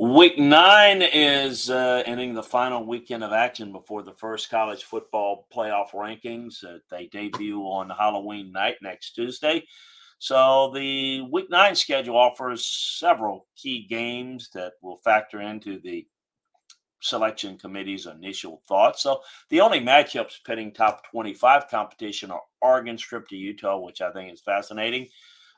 Week nine is uh, ending the final weekend of action before the first college football playoff rankings. Uh, they debut on Halloween night next Tuesday. So the week nine schedule offers several key games that will factor into the selection committee's initial thoughts. So the only matchups pitting top 25 competition are Oregon strip to Utah, which I think is fascinating,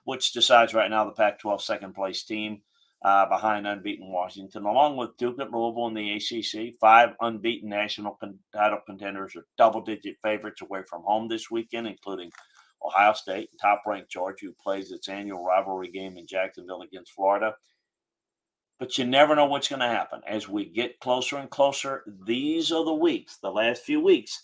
which decides right now the Pac 12 second place team uh, behind unbeaten Washington, along with Duke at Louisville in the ACC. Five unbeaten national con- title contenders are double digit favorites away from home this weekend, including Ohio State, and top ranked Georgia, who plays its annual rivalry game in Jacksonville against Florida. But you never know what's going to happen. As we get closer and closer, these are the weeks, the last few weeks,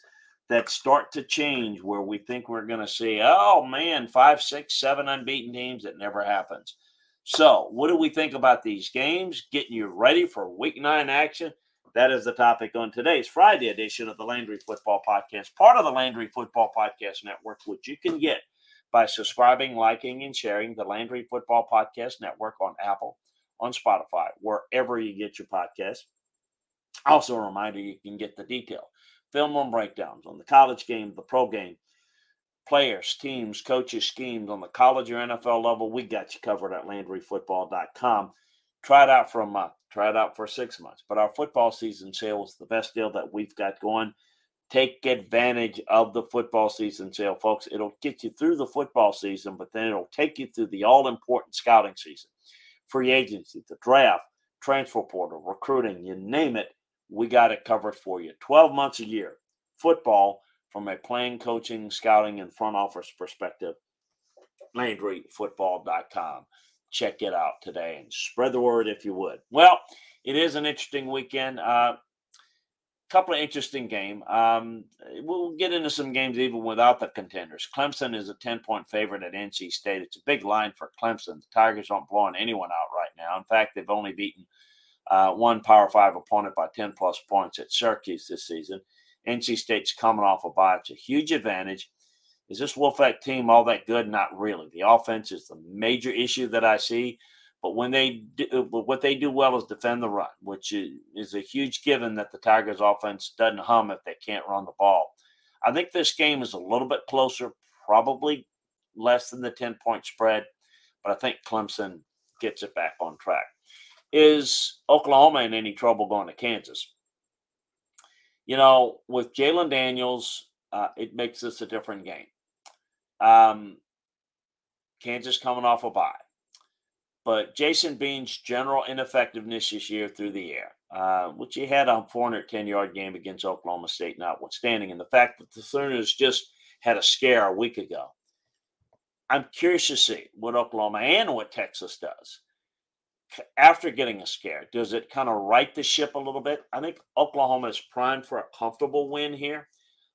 that start to change where we think we're going to see, oh man, five, six, seven unbeaten teams. It never happens. So, what do we think about these games? Getting you ready for week nine action? That is the topic on today's Friday edition of the Landry Football Podcast, part of the Landry Football Podcast Network, which you can get by subscribing, liking, and sharing the Landry Football Podcast Network on Apple, on Spotify, wherever you get your podcast. Also, a reminder you can get the detail film room breakdowns on the college game, the pro game, players, teams, coaches, schemes on the college or NFL level, we got you covered at LandryFootball.com. Try it out for a month, try it out for six months. But our football season sale is the best deal that we've got going. Take advantage of the football season sale, folks. It'll get you through the football season, but then it'll take you through the all important scouting season, free agency, the draft, transfer portal, recruiting, you name it. We got it covered for you. 12 months a year. Football from a playing, coaching, scouting, and front office perspective, LandryFootball.com. Check it out today and spread the word if you would. Well, it is an interesting weekend. Uh, couple of interesting game. Um, we'll get into some games even without the contenders. Clemson is a 10 point favorite at NC State. It's a big line for Clemson. The Tigers aren't blowing anyone out right now. In fact, they've only beaten uh, one Power Five opponent by 10 plus points at Syracuse this season. NC State's coming off a bye. It's a huge advantage. Is this Wolfpack team all that good? Not really. The offense is the major issue that I see. But when they do, what they do well is defend the run, which is a huge given that the Tigers' offense doesn't hum if they can't run the ball. I think this game is a little bit closer, probably less than the 10 point spread, but I think Clemson gets it back on track. Is Oklahoma in any trouble going to Kansas? You know, with Jalon Daniels, uh, it makes this a different game. Um, Kansas coming off a bye. But Jason Bean's general ineffectiveness this year through the air, uh, which he had a 410 yard game against Oklahoma State, notwithstanding, and the fact that the Sooners just had a scare a week ago. I'm curious to see what Oklahoma and what Texas does after getting a scare, does it kind of right the ship a little bit? I think Oklahoma is primed for a comfortable win here.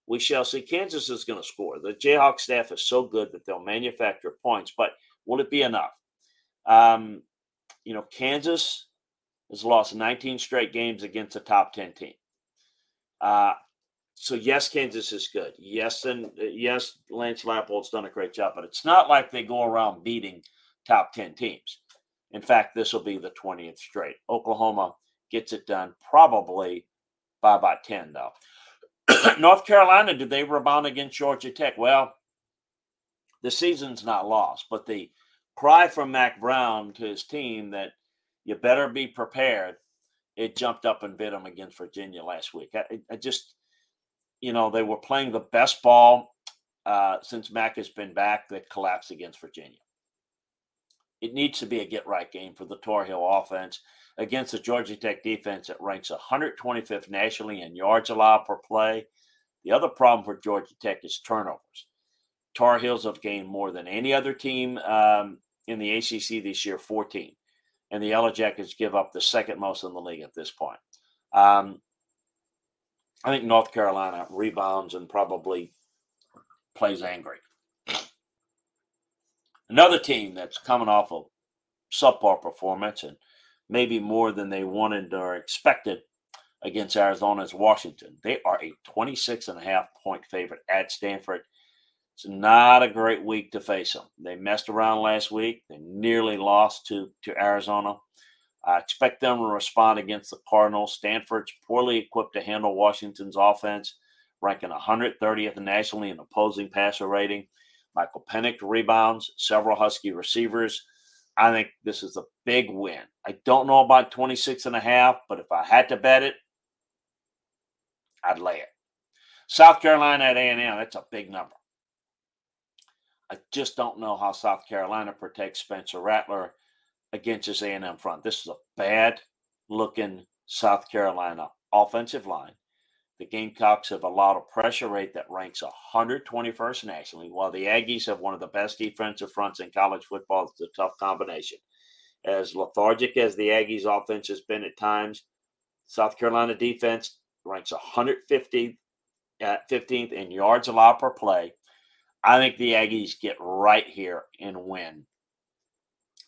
We shall see. Kansas is going to score. The Jayhawk staff is so good that they'll manufacture points, but will it be enough? Um, you know, Kansas has lost 19 straight games against a top 10 team. Uh, so yes, Kansas is good. Yes, and yes, Lance Leipold's done a great job, but it's not like they go around beating top 10 teams. In fact, this will be the 20th straight. Oklahoma gets it done probably by about 10, though. North Carolina, did they rebound against Georgia Tech? Well, the season's not lost, but the cry from Mack Brown to his team that you better be prepared, it jumped up and bit them against Virginia last week. I, I just, you know, they were playing the best ball uh, since Mack has been back that collapsed against Virginia. It needs to be a get right game for the Tar Heel offense against the Georgia Tech defense that ranks 125th nationally in yards allowed per play. The other problem for Georgia Tech is turnovers. Tar Heels have gained more than any other team um, in the ACC this year, 14. And the Yellow Jackets give up the second most in the league at this point. Um, I think North Carolina rebounds and probably plays angry. Another team that's coming off a subpar performance and maybe more than they wanted or expected against Arizona is Washington. They are a 26 and a half point favorite at Stanford. It's not a great week to face them. They messed around last week. They nearly lost to, to Arizona. I expect them to respond against the Cardinals. Stanford's poorly equipped to handle Washington's offense, ranking 130th nationally in opposing passer rating. Michael Penix rebounds, several Husky receivers. I think this is a big win. I don't know about 26 and a half, but if I had to bet it, I'd lay it. South Carolina at A&M, that's a big number. I just don't know how South Carolina protects Spencer Rattler against his A&M front. This is a bad looking South Carolina offensive line. The Gamecocks have allowed a pressure rate that ranks 121st nationally, while the Aggies have one of the best defensive fronts in college football. It's a tough combination. As lethargic as the Aggies offense has been at times, South Carolina defense ranks 150 at 15th in yards allowed per play. I think the Aggies get right here and win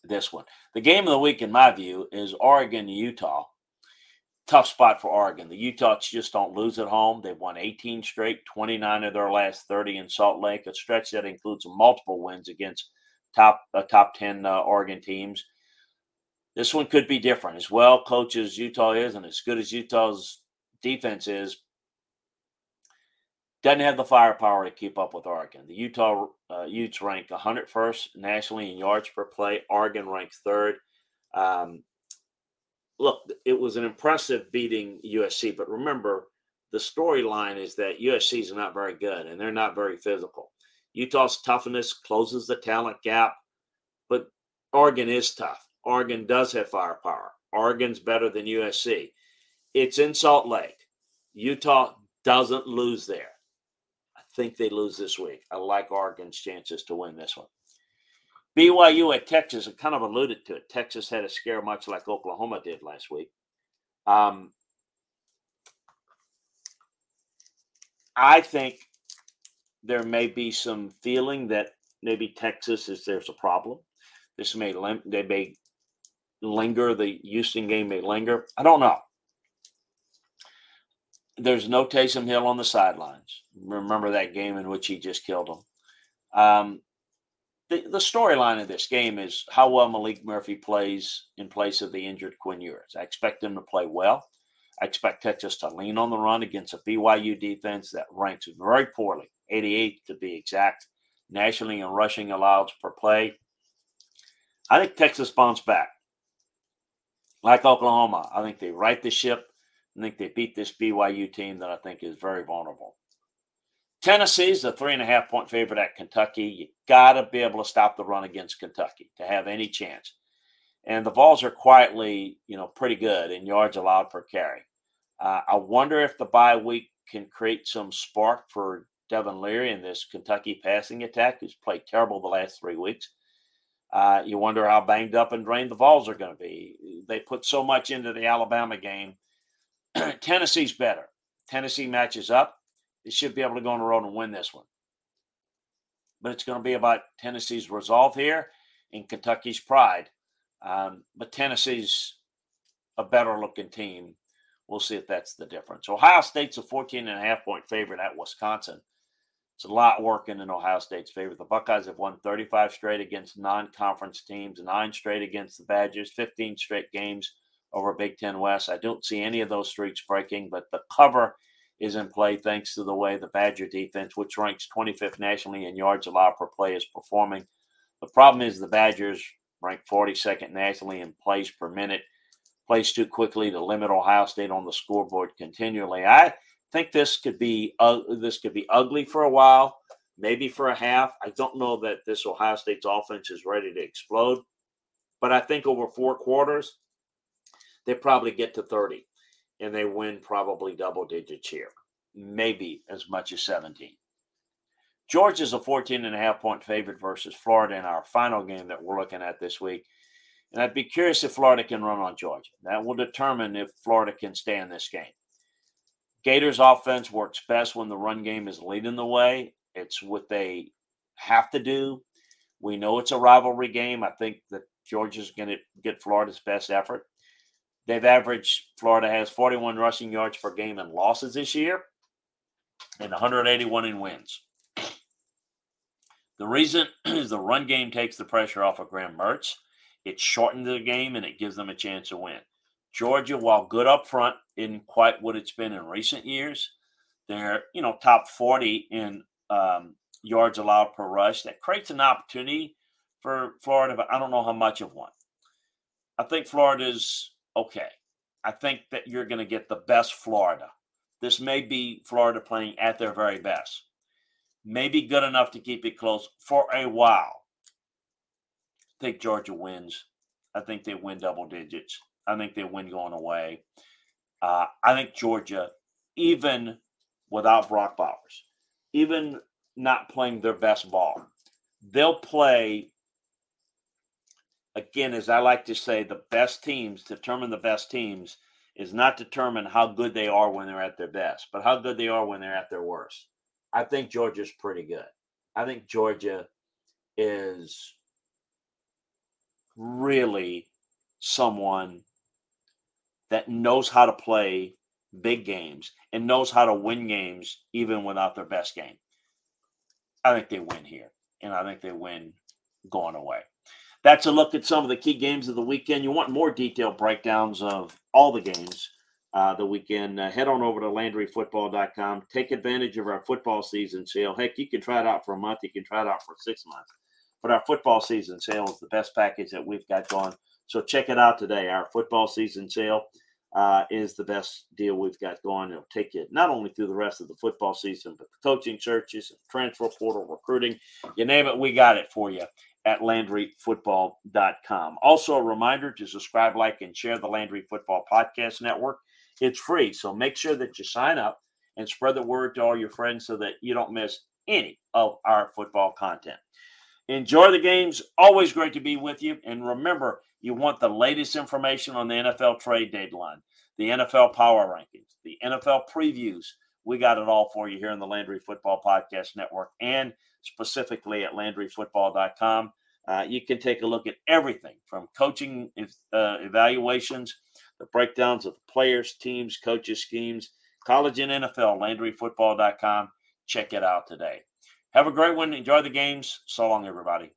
this one. The game of the week, in my view, is Oregon Utah. Tough spot for Oregon. The Utahs just don't lose at home. They've won 18 straight, 29 of their last 30 in Salt Lake, a stretch that includes multiple wins against top uh, top 10 uh, Oregon teams. This one could be different. As well coach as Utah is, and as good as Utah's defense is, doesn't have the firepower to keep up with Oregon. The Utah uh, Utes rank 101st nationally in yards per play. Oregon ranks third. Um, look, it was an impressive beating USC, but remember, the storyline is that USC is not very good and they're not very physical. Utah's toughness closes the talent gap, but Oregon is tough. Oregon does have firepower. Oregon's better than USC. It's in Salt Lake. Utah doesn't lose there I think they lose this week. I like Oregon's chances to win this one. BYU at Texas, I kind of alluded to it. Texas had a scare much like Oklahoma did last week. Um, I think there may be some feeling that maybe Texas is there's a problem. This may they may linger. The Houston game may linger. I don't know there's no Taysom Hill on the sidelines. Remember that game in which he just killed him. Um, the, the storyline of this game is how well Maalik Murphy plays in place of the injured Quinn Ewers. I expect him to play well. I expect Texas to lean on the run against a BYU defense that ranks very poorly, 88 to be exact, nationally in rushing allowed per play. I think Texas bounce back. Like Oklahoma, I think they right the ship I think they beat this BYU team that I think is very vulnerable. Tennessee's a three and a half point favorite at Kentucky. You got to be able to stop the run against Kentucky to have any chance. And the Vols are quietly, you know, pretty good in yards allowed per carry. Uh, I wonder if the bye week can create some spark for Devin Leary in this Kentucky passing attack, who's played terrible the last three weeks. Uh, you wonder how banged up and drained the Vols are going to be. They put so much into the Alabama game Tennessee's better. Tennessee matches up. They should be able to go on the road and win this one. But it's going to be about Tennessee's resolve here and Kentucky's pride. Um, but Tennessee's a better looking team. We'll see if that's the difference. Ohio State's a 14 and a half point favorite at Wisconsin. It's a lot working in Ohio State's favor. The Buckeyes have won 35 straight against non conference teams, nine straight against the Badgers, 15 straight games over Big Ten West. I don't see any of those streaks breaking, but the cover is in play thanks to the way the Badger defense, which ranks 25th nationally in yards allowed per play, is performing. The problem is the Badgers rank 42nd nationally in plays per minute, plays too quickly to limit Ohio State on the scoreboard continually. I think this could be uh, this could be ugly for a while, maybe for a half. I don't know that this Ohio State's offense is ready to explode, but I think over four quarters they probably get to 30 and they win probably double digits here, maybe as much as 17. Georgia's a 14 and a half point favorite versus Florida in our final game that we're looking at this week. And I'd be curious if Florida can run on Georgia. That will determine if Florida can stay in this game. Gators offense works best when the run game is leading the way. It's what they have to do. We know it's a rivalry game. I think that Georgia's going to get Florida's best effort. They've averaged, Florida has 41 rushing yards per game in losses this year and 181 in wins. The reason is the run game takes the pressure off of Graham Mertz. It shortens the game and it gives them a chance to win. Georgia, while good up front, isn't quite what it's been in recent years. They're, you know, top 40 in um, yards allowed per rush. That creates an opportunity for Florida, but I don't know how much of one. I think Florida's okay. I think that you're going to get the best Florida. This may be Florida playing at their very best. Maybe good enough to keep it close for a while. I think Georgia wins. I think they win double digits. I think they win going away. Uh, I think Georgia, even without Brock Bowers, even not playing their best ball, they'll play again, as I like to say, the best teams determine the best teams is not determine how good they are when they're at their best, but how good they are when they're at their worst. I think Georgia's pretty good. I think Georgia is really someone that knows how to play big games and knows how to win games even without their best game. I think they win here, and I think they win going away. That's a look at some of the key games of the weekend. You want more detailed breakdowns of all the games uh, the weekend, uh, head on over to LandryFootball.com. Take advantage of our football season sale. Heck, you can try it out for a month. You can try it out for six months. But our football season sale is the best package that we've got going. So check it out today. Our football season sale uh, is the best deal we've got going. It'll take you not only through the rest of the football season, but the coaching searches, transfer portal, recruiting, you name it, we got it for you at LandryFootball.com. Also, a reminder to subscribe, like, and share the Landry Football Podcast Network. It's free, so make sure that you sign up and spread the word to all your friends so that you don't miss any of our football content. Enjoy the games. Always great to be with you. And remember, you want the latest information on the NFL trade deadline, the NFL power rankings, the NFL previews. We got it all for you here in the Landry Football Podcast Network and specifically at LandryFootball.com. Uh, you can take a look at everything from coaching uh, evaluations, the breakdowns of players, teams, coaches, schemes, college and NFL, LandryFootball.com. Check it out today. Have a great one. Enjoy the games. So long, everybody.